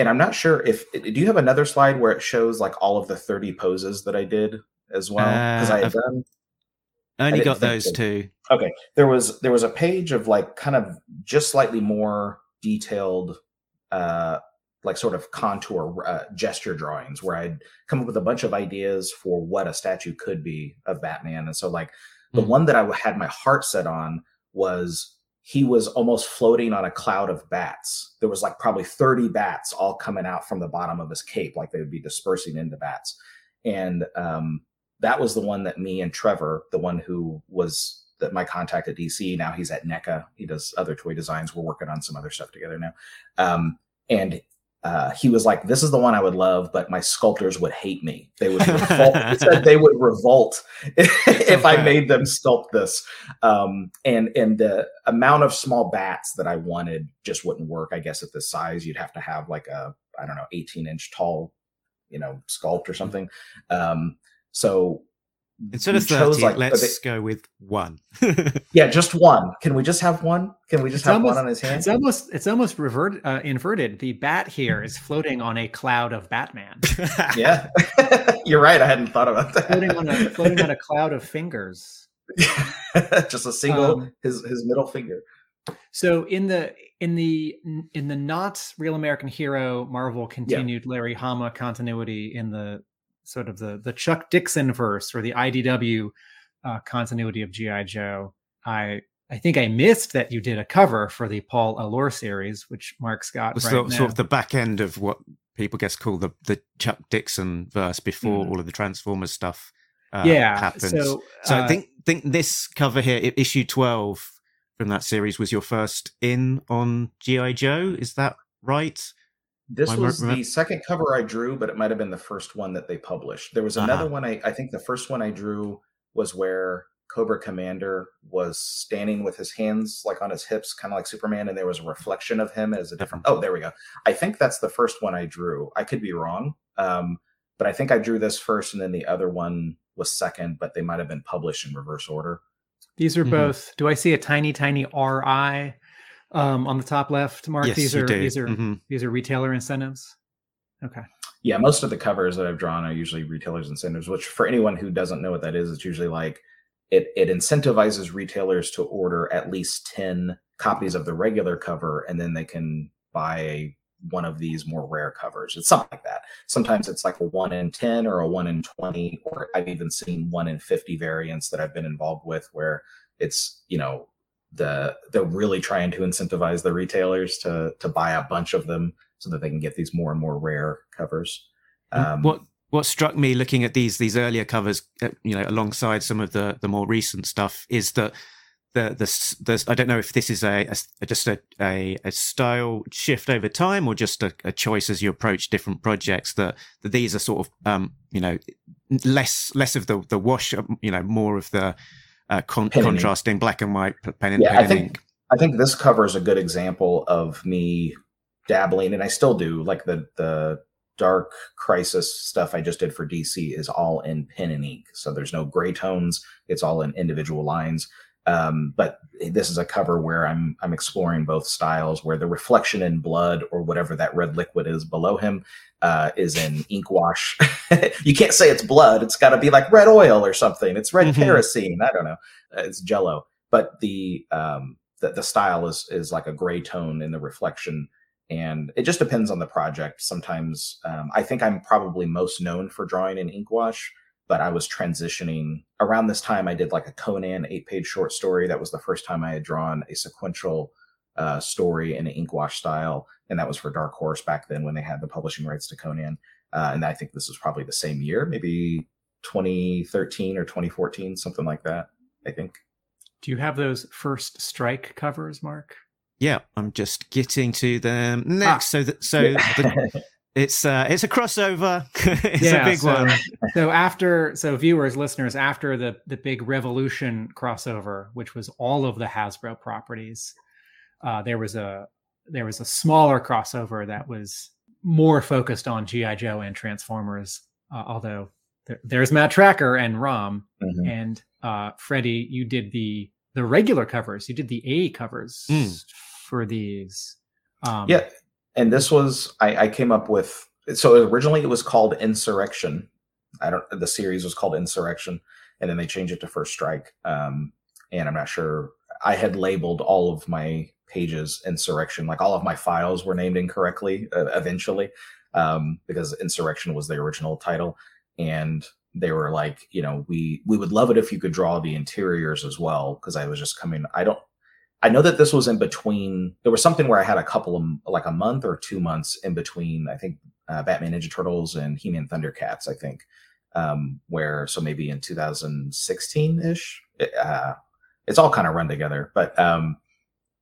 and I'm not sure if do you have another slide where it shows like all of the 30 poses that I did as well? Because Uh, I had I've- done I only didn't got those two. okay there was there was a page of like kind of just slightly more detailed uh like sort of contour uh, gesture drawings where i'd come up with a bunch of ideas for what a statue could be of batman and so like the Hmm. one that i had my heart set on was he was almost floating on a cloud of bats there was like probably 30 bats all coming out from the bottom of his cape like they would be dispersing into bats and um that was the one that me and Trevor, the one who was that my contact at DC, now he's at NECA. He does other toy designs. We're working on some other stuff together now. Um, and uh, he was like, "This is the one I would love, but my sculptors would hate me. They would revolt. they would revolt if I made them sculpt this. Um, and and the amount of small bats that I wanted just wouldn't work. I guess at this size, you'd have to have like a I don't know, 18 inch tall, you know, sculpt or something. Um, so Instead of we chose, 30, like, let's go with one. yeah, just one. Can we just have one? Can we just It's have almost- one on his hand? It's almost it's almost revert uh, inverted. The bat here is floating on a cloud of Batman, yeah, you're right. I hadn't thought about floating on a that. floating on a cloud of fingers. just a single Um, his his middle finger. So in the in the in the not real American hero Marvel continued Larry Hama continuity in the sort of the the Chuck Dixon verse or the IDW uh, continuity of GI Joe. I I think I missed that you did a cover for the Paul Allor series, which Mark Scott was right sort, of the back end of what people guess call the, the Chuck Dixon verse before Mm. all of the Transformers stuff uh, yeah. happens. So, So uh, I think think this cover here, issue twelve from that series, was your first in on GI Joe. Is that right? This I was remem- the second cover I drew, but it might have been the first one that they published. There was another Uh-huh. one I, I think the first one I drew was where Cobra Commander was standing with his hands like on his hips, kind of like Superman, and there was a reflection of him as a different. Oh, there we go. I think that's the first one I drew. I could be wrong, um, but I think I drew this first, and then the other one was second, but they might have been published in reverse order. These are Mhm. both. Do I see a tiny, tiny RI um, on the top left, Mark? yes, these you are do. these are Mhm. these are retailer incentives. Okay. Yeah, most of the covers that I've drawn are usually retailers incentives, which for anyone who doesn't know what that is, it's usually like it it incentivizes retailers to order at least 10 copies of the regular cover and then they can buy one of these more rare covers. It's something like that. Sometimes it's like a 1 in 10 or a 1 in 20 or I've even seen 1 in 50 variants that I've been involved with where it's, you know, the they're really trying to incentivize the retailers to to buy a bunch of them so that they can get these more and more rare covers. Um, what what struck me looking at these these earlier covers, uh, you know, alongside some of the the more recent stuff, is that the the the I don't know if this is a, a just a, a a style shift over time or just a, a choice as you approach different projects that that these are sort of um you know less less of the the wash um, you know more of the uh, con- and ink. contrasting black and white pen and, Yeah, pen I and think- ink. I think this cover is a good example of me dabbling, and I still do. Like the the Dark Crisis stuff I just did for DC is all in pen and ink, so there's no gray tones. It's all in individual lines. Um, but this is a cover where I'm I'm exploring both styles, where the reflection in blood or whatever that red liquid is below him uh, is in ink wash. you can't say it's blood; it's got to be like red oil or something. It's red Mhm. kerosene. I don't know. Uh, it's Jello, but the um, the, the style is is like a gray tone in the reflection and it just depends on the project sometimes um, i think i'm probably most known for drawing in ink wash but i was transitioning around this time i did like a conan eight page short story that was the first time i had drawn a sequential uh, story in an ink wash style and that was for dark horse back then when they had the publishing rights to conan uh, and i think this was probably the same year maybe 2013 or 2014 something like that i think Do you have those first strike covers, Mark? Yeah, I'm just getting to them next. Ah. So that so the, it's uh it's a crossover. it's a big so, one. so after so viewers, listeners, after the the big revolution crossover, which was all of the Hasbro properties, uh, there was a there was a smaller crossover that was more focused on GI Joe and Transformers. Uh, although there, there's Matt Trakker and Rom Mhm. and uh, Freddie, you did the the regular covers. You did the A covers Mm. for these. Um, yeah and this was I, I came up with so originally it was called insurrection. I don't the series was called insurrection and then they changed it to first strike um and i'm not sure i had labeled all of my pages insurrection like all of my files were named incorrectly uh, eventually um because insurrection was the original title and they were like you know we we would love it if you could draw the interiors as well because i was just coming i don't I know that this was in between. There was something where I had a couple of like a month or two months in between. I think uh, Batman Ninja Turtles and He Man Thundercats. I think um, where so maybe in 2016 ish. Uh, it's all kind of run together, but um,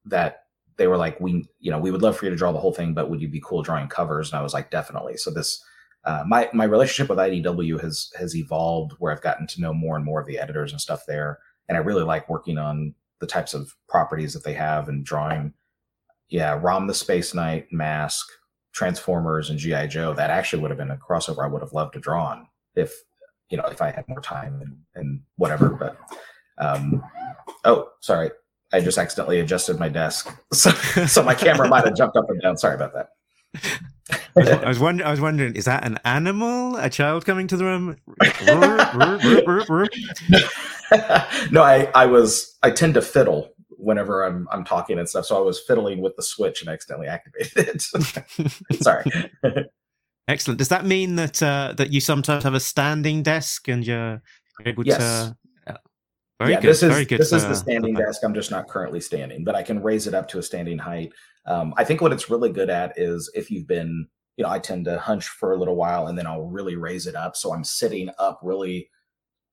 that they were like, we you know we would love for you to draw the whole thing, but would you be cool drawing covers? And I was like, definitely. So this. Uh, my my relationship with IDW has has evolved where I've gotten to know more and more of the editors and stuff there, and I really like working on the types of properties that they have and drawing. Yeah, Rom the Space Knight, Mask, Transformers, and GI Joe. That actually would have been a crossover I would have loved to draw on if you know if I had more time and, and whatever. But um, oh, sorry, I just accidentally adjusted my desk, so so my camera might have jumped up and down. Sorry about that. I was, I was wondering. I was wondering, is that an animal? A child coming to the room? no, I I was I tend to fiddle whenever I'm I'm talking and stuff. So I was fiddling with the switch and accidentally activated it. Sorry. Excellent. Does that mean that uh, that you sometimes have a standing desk and you're able Yes. to? Uh, Very yeah, good. this is good. this is uh, the standing desk. I'm just not currently standing, but I can raise it up to a standing height. Um, I think what it's really good at is if you've been, you know, I tend to hunch for a little while and then I'll really raise it up. So I'm sitting up really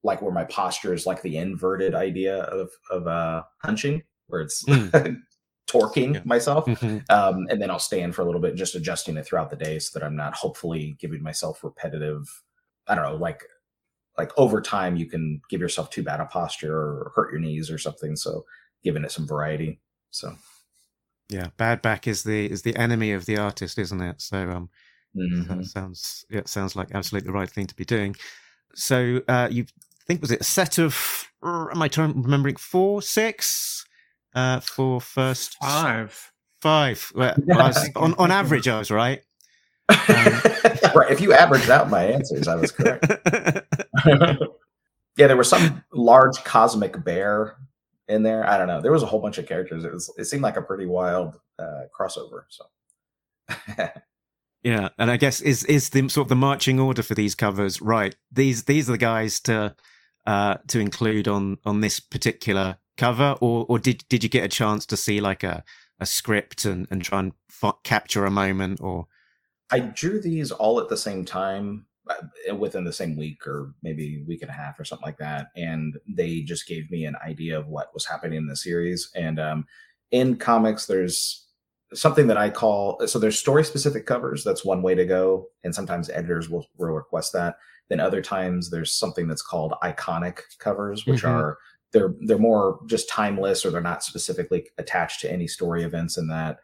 like where my posture is like the inverted idea of of uh hunching, where it's Mm. torquing Yeah. myself. Mhm. um, and then I'll stand for a little bit, just adjusting it throughout the day so that I'm not hopefully giving myself repetitive. I don't know, like like over time you can give yourself too bad a posture or hurt your knees or something. So giving it some variety. So Yeah, bad back is the is the enemy of the artist, isn't it? So um, mhm. that sounds yeah, it sounds like absolutely the right thing to be doing. So uh, you think was it a set of? Am I trying remembering four, six? Uh, for first Five. five. Well, I was- on on average, I was right. Right. If you averaged out my answers, I was correct. yeah, there was some large cosmic bear in there. I don't know. There was a whole bunch of characters. It was. It seemed like a pretty wild uh, crossover. So. Yeah, and I guess is is the sort of the marching order for these covers right? These these are the guys to uh to include on on this particular cover, or or did did you get a chance to see like a a script and and try and f- capture a moment or I drew these all at the same time uh, within the same week or maybe week and a half or something like that. And they just gave me an idea of what was happening in the series. And um, in comics, there's something that I call so there's story specific covers. That's one way to go. And sometimes editors will, will request that. Then other times there's something that's called iconic covers, which Mhm. are they're they're more just timeless or they're not specifically attached to any story events in that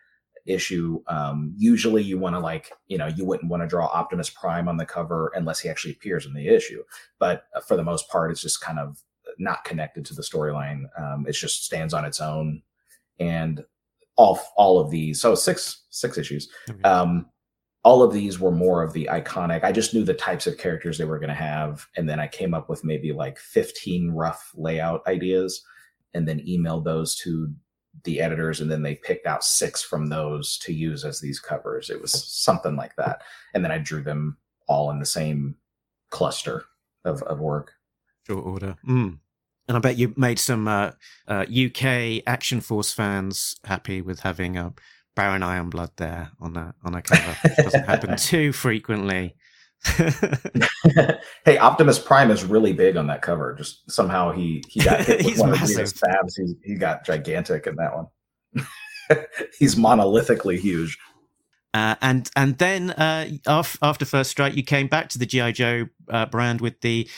issue um usually you want to like you know you wouldn't want to draw optimus prime on the cover unless he actually appears in the issue but uh, for the most part it's just kind of not connected to the storyline um it just stands on its own and all all of these so six six issues um all of these were more of the iconic i just knew the types of characters they were going to have and then i came up with maybe like 15 rough layout ideas and then emailed those to the editors and then they picked out six from those to use as these covers it was something like that and then i drew them all in the same cluster of, of work short order? Mm. And I bet you made some uh, uh, UK Action Force fans happy with having a Baron Ironblood there on a on a cover. Which doesn't happen too frequently. hey, Optimus Prime is really big on that cover. Just somehow he he got hit with He's one of massive. Fabs. He he got gigantic in that one. He's monolithically huge. Uh, and and then uh, af- after First Strike, you came back to the GI Joe uh, brand with the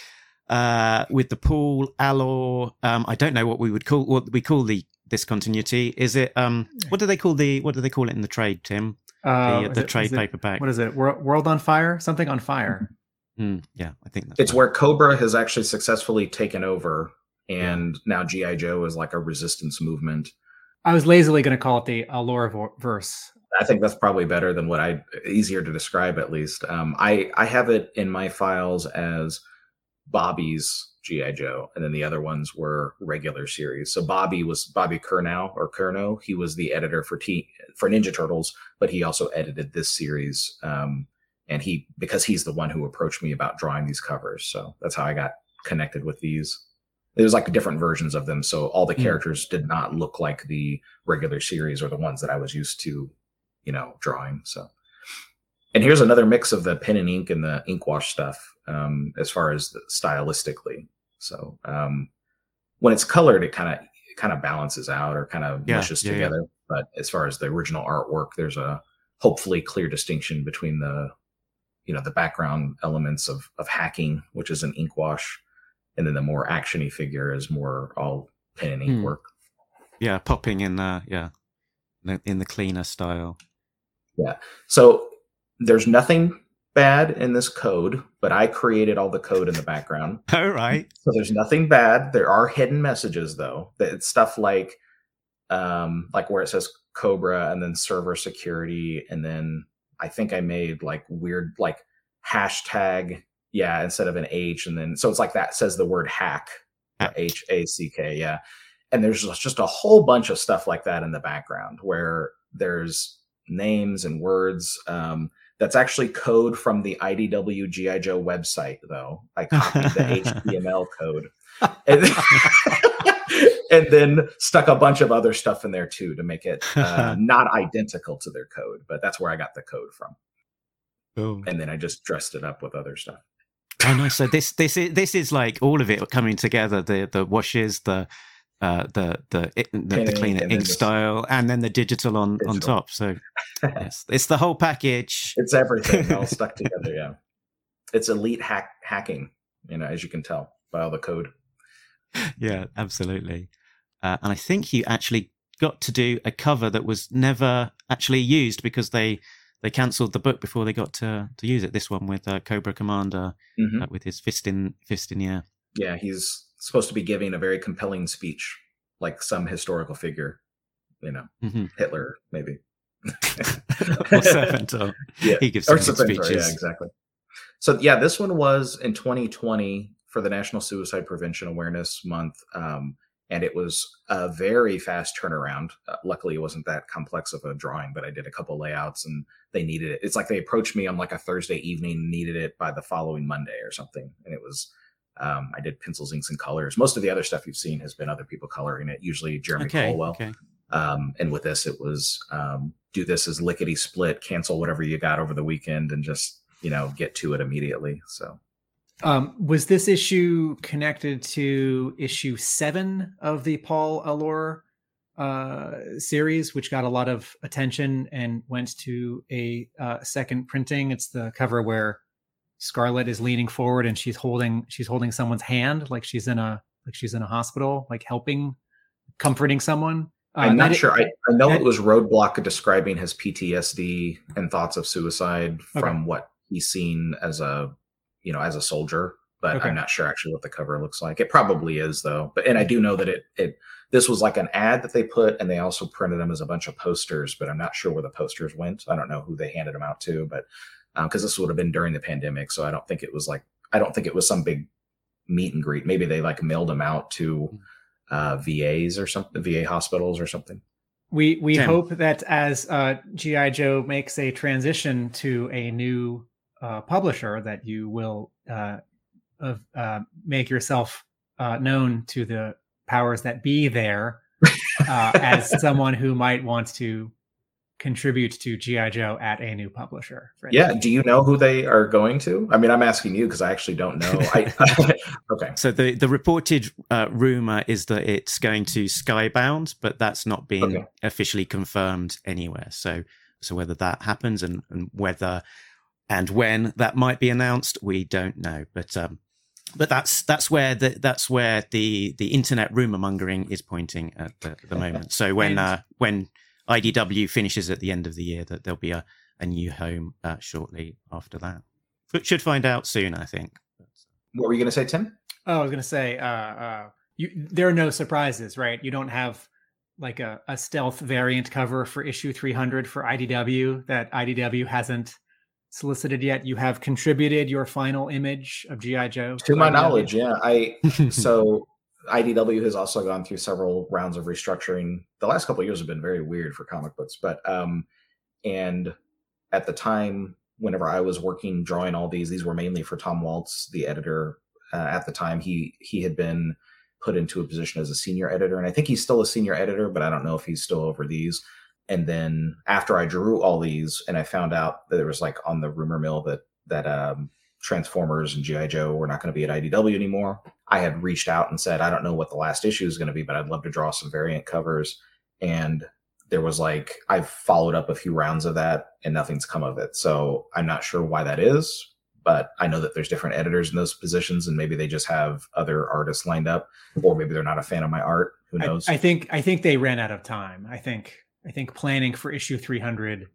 uh, with the Paul Allor. Um, I don't know what we would call what we call the discontinuity. Is it um what do they call the what do they call it in the trade, Tim? Uh, The, the it- trade is it- paperback. What is it? World on fire? Something on fire. Hmm, yeah, I think that's It's right. where Cobra has actually successfully taken over, and now GI Joe is like a resistance movement. I was lazily going to call it the Allor verse. I think that's probably better than what I easier to describe at least. Um, I I have it in my files as Bobby's GI Joe, and then the other ones were regular series. So Bobby was Bobby Kernow or Kerno. He was the editor for T for Ninja Turtles, but he also edited this series. Um, and he because he's the one who approached me about drawing these covers. So that's how I got connected with these. It was like different versions of them, so all the Hmm. characters did not look like the regular series or the ones that I was used to you know, drawing. So, and here's another mix of the pen and ink and the ink wash stuff um, as far as the, stylistically. So, um, when it's colored, it kind of kind of balances out or kind of Yeah, mushes yeah, yeah. together. But as far as the original artwork, there's a hopefully clear distinction between the you know the background elements of of hacking, which is an ink wash, and then the more actiony figure is more all pen and ink Hmm. work. yeah popping in the yeah in the cleaner style. Yeah. So there's nothing bad in this code, but I created all the code in the background. All right. So there's nothing bad. There are hidden messages though. That it's stuff like um like where it says Cobra and then server security and then I think I made like weird like hashtag yeah instead of an H and then so it's like that says the word hack Hack. H A C K yeah. And there's just just a whole bunch of stuff like that in the background where there's names and words um that's actually code from the IDW GI Joe website, though. I copied the HTML code and, and then stuck a bunch of other stuff in there too to make it uh, not identical to their code. But that's where I got the code from, and then I just dressed it up with other stuff. Oh, nice. So this this is this is like all of it coming together. The the washes, the uh, the the the, the cleaner ink style, and then the digital on on top. So yes, it's the whole package. It's everything all stuck together. Yeah, it's elite hack hacking. You know, as you can tell by all the code. yeah, absolutely. Uh, and I think you actually got to do a cover that was never actually used because they they cancelled the book before they got to to use it. This one with uh, Cobra Commander Mhm. uh, with his fist in fist in the air. Yeah, he's supposed to be giving a very compelling speech, like some historical figure. You know, Mhm. Hitler maybe. or Serpentor. Yeah, He gives or some good speeches. Yeah, exactly. So yeah, this one was in 2020 for the National Suicide Prevention Awareness Month, um, and it was a very fast turnaround. Uh, luckily, it wasn't that complex of a drawing, but I did a couple layouts, and they needed it. It's like they approached me on like a Thursday evening, needed it by the following Monday or something, and it was. Um, I did pencils, inks, and colors. Most of the other stuff you've seen has been other people coloring it. Usually Jeremy Okay, Colwell. okay. Um, and with this, it was um, do this as lickety split, cancel whatever you got over the weekend, and just you know get to it immediately. So Um, was this issue connected to issue seven of the Paul Allor uh, series, which got a lot of attention and went to a uh, second printing? It's the cover where Scarlett is leaning forward and she's holding she's holding someone's hand, like she's in a like she's in a hospital, like helping, comforting someone. Uh, I'm not sure. I, I know that- it was Roadblock describing his PTSD and thoughts of suicide Okay. from what he's seen as a you know as a soldier, but Okay. I'm not sure actually what the cover looks like. It probably is though. But and I do know that it it this was like an ad that they put, and they also printed them as a bunch of posters. But I'm not sure where the posters went. I don't know who they handed them out to, but because this would have been during the pandemic, so I don't think it was like I don't think it was some big meet and greet. Maybe they like mailed them out to uh, VAs or something, VA hospitals or something. We we Tim. hope that as uh, GI Joe makes a transition to a new uh, publisher, that you will uh, uh, make yourself uh, known to the powers that be there uh, as someone who might want to contribute to GI Joe at a new publisher. for Yeah. instance. Do you know who they are going to? I mean, I'm asking you because I actually don't know. I, okay. So the the reported uh, rumor is that it's going to Skybound, but that's not been Okay. officially confirmed anywhere. So so whether that happens and, and whether and when that might be announced, we don't know. But um, but that's that's where the that's where the the internet rumor mongering is pointing at the, the moment. So when uh, when IDW finishes at the end of the year, that there'll be a, a new home uh, shortly after that. But should find out soon, I think. What were you going to say, Tim? Oh, I was gonna say, uh, uh, you, there are no surprises, right? You don't have like a, a stealth variant cover for issue 300 for IDW that IDW hasn't solicited yet. You have contributed your final image of GI Joe To my IDW. knowledge, yeah. I so IDW has also gone through several rounds of restructuring. The last couple years have been very weird for comic books, but um, and at the time, whenever I was working drawing all these, these were mainly for Tom Waltz, the editor. Uh, at the time, he he had been put into a position as a senior editor, and I think he's still a senior editor, but I don't know if he's still over these. And then after I drew all these, and I found out that there was like on the rumor mill that that um, Transformers and GI Joe were not going to be at IDW anymore. I had reached out and said, I don't know what the last issue is going to be, but I'd love to draw some variant covers. And there was like I've followed up a few rounds of that, and nothing's come of it. So I'm not sure why that is, but I know that there's different editors in those positions, and maybe they just have other artists lined up, or maybe they're not a fan of my art. Who knows? I think I think they ran out of time. I think I think planning for issue 300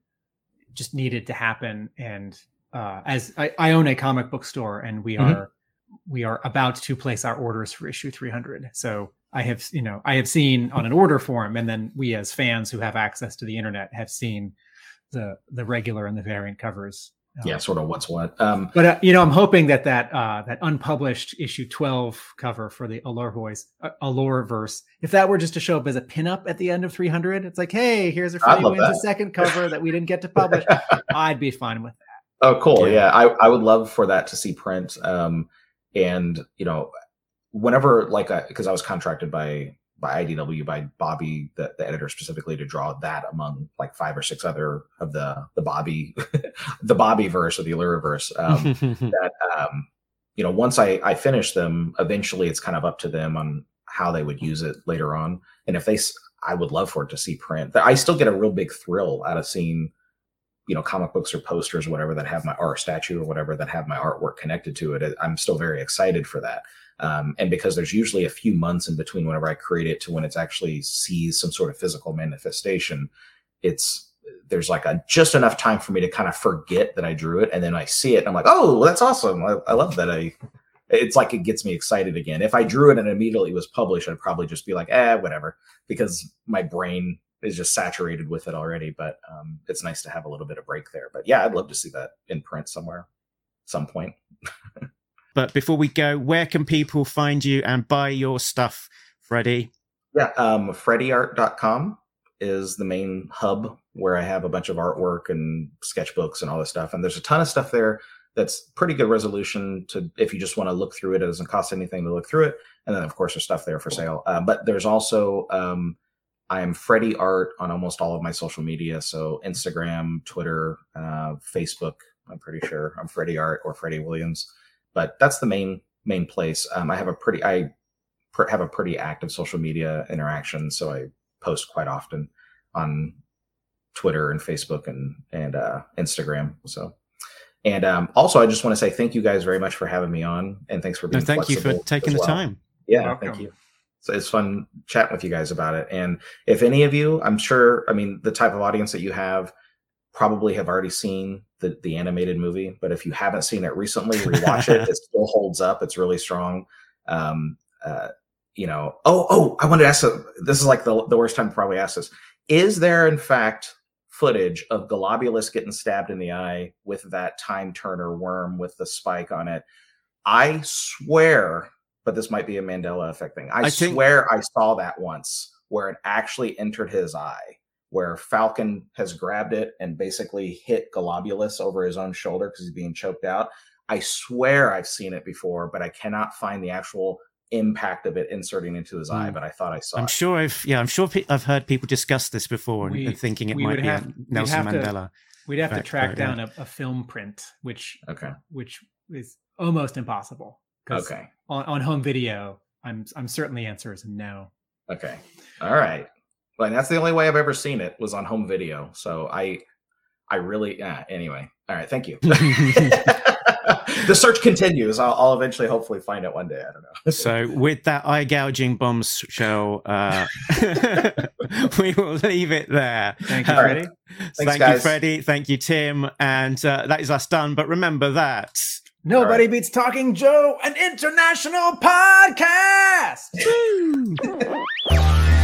just needed to happen. And uh, as I, I own a comic book store, and we Mhm. are we are about to place our orders for issue 300. So I have you know I have seen on an order form, and then we as fans who have access to the internet have seen the the regular and the variant covers. Uh, yeah, sort of what's what. Um, but uh, you know, I'm hoping that that uh, that unpublished issue 12 cover for the Allor voice, uh, Allor verse, if that were just to show up as a pinup at the end of 300, it's like, hey, here's a Freddie wins a second cover that we didn't get to publish. I'd be fine with that. Oh, cool. Yeah. Yeah, I, I would love for that to see print. Um, and you know, whenever like because I was contracted by by IDW by Bobby, the, the editor specifically, to draw that among like five or six other of the the Bobby the Bobby verse or the Allor verse. Um, that um, you know, once I I finish them, eventually it's kind of up to them on how they would use it later on. And if they, s- I would love for it to see print. I still get a real big thrill out of seeing, you know, comic books or posters or whatever that have my art statue or whatever that have my artwork connected to it. I'm still very excited for that. Um, and because there's usually a few months in between whenever I create it to when it's actually sees some sort of physical manifestation, it's there's like a just enough time for me to kind of forget that I drew it, and then I see it, and I'm like, oh, that's awesome! I, I love that. I it's like it gets me excited again. If I drew it and immediately was published, I'd probably just be like, eh, whatever, because my brain is just saturated with it already. But um, it's nice to have a little bit of break there. But yeah, I'd love to see that in print somewhere, some point. But before we go, where can people find you and buy your stuff, Freddie? Yeah, um, freddyart.com is the main hub where I have a bunch of artwork and sketchbooks and all this stuff. And there's a ton of stuff there that's pretty good resolution to if you just want to look through it. It doesn't cost anything to look through it. And then, of course, there's stuff there for sale. Uh, but there's also, um, I am Freddy Art on almost all of my social media. So Instagram, Twitter, uh, Facebook. I'm pretty sure I'm Freddy Art or Freddie Williams. But that's the main main place. Um, I have a pretty I pr- have a pretty active social media interaction, so I post quite often on Twitter and Facebook and and uh, Instagram. So, and um, also, I just want to say thank you guys very much for having me on, and thanks for No, thank you for taking as the time. Yeah, Welcome. thank you. So it's fun chatting with you guys about it. And if any of you, I'm sure, I mean, the type of audience that you have probably have already seen the, the animated movie, but if you haven't seen it recently, rewatch it. It still holds up. It's really strong. Um, uh, you know, oh, oh, I wanted to ask, this is like the, the worst time to probably ask this. Is there, in fact, footage of Golobulus getting stabbed in the eye with that time turner worm with the spike on it? I swear, but this might be a Mandela effect thing. I, I think- swear I saw that once where it actually entered his eye, where Falcon has grabbed it and basically hit Golobulus over his own shoulder because he's being choked out. I swear I've seen it before, but I cannot find the actual impact of it inserting into his eye. Mm. But I thought I saw I'm it. sure I've yeah, I'm sure pe- I've heard people discuss this before and, We- and thinking it might be have- a we'd Nelson have to- Mandela. We'd have to track right, yeah. down a, a film print, which Okay. which is almost impossible. 'Cause Okay. On, on home video, I'm I'm certain the answer is no. Okay. All right. Well, and that's the only way I've ever seen it was on home video. So I, I really, yeah. Anyway. All right. Thank you. the search continues. I'll, I'll eventually, hopefully, find it one day. I don't know. So with that eye gouging bombshell, uh, we will leave it there. Thank you, Uh, Freddie. Thanks, Thank you, guys. Freddie. Thank you, Tim. And uh, that is us done. But remember that. Nobody beats Talking Joe, an international podcast. Woo!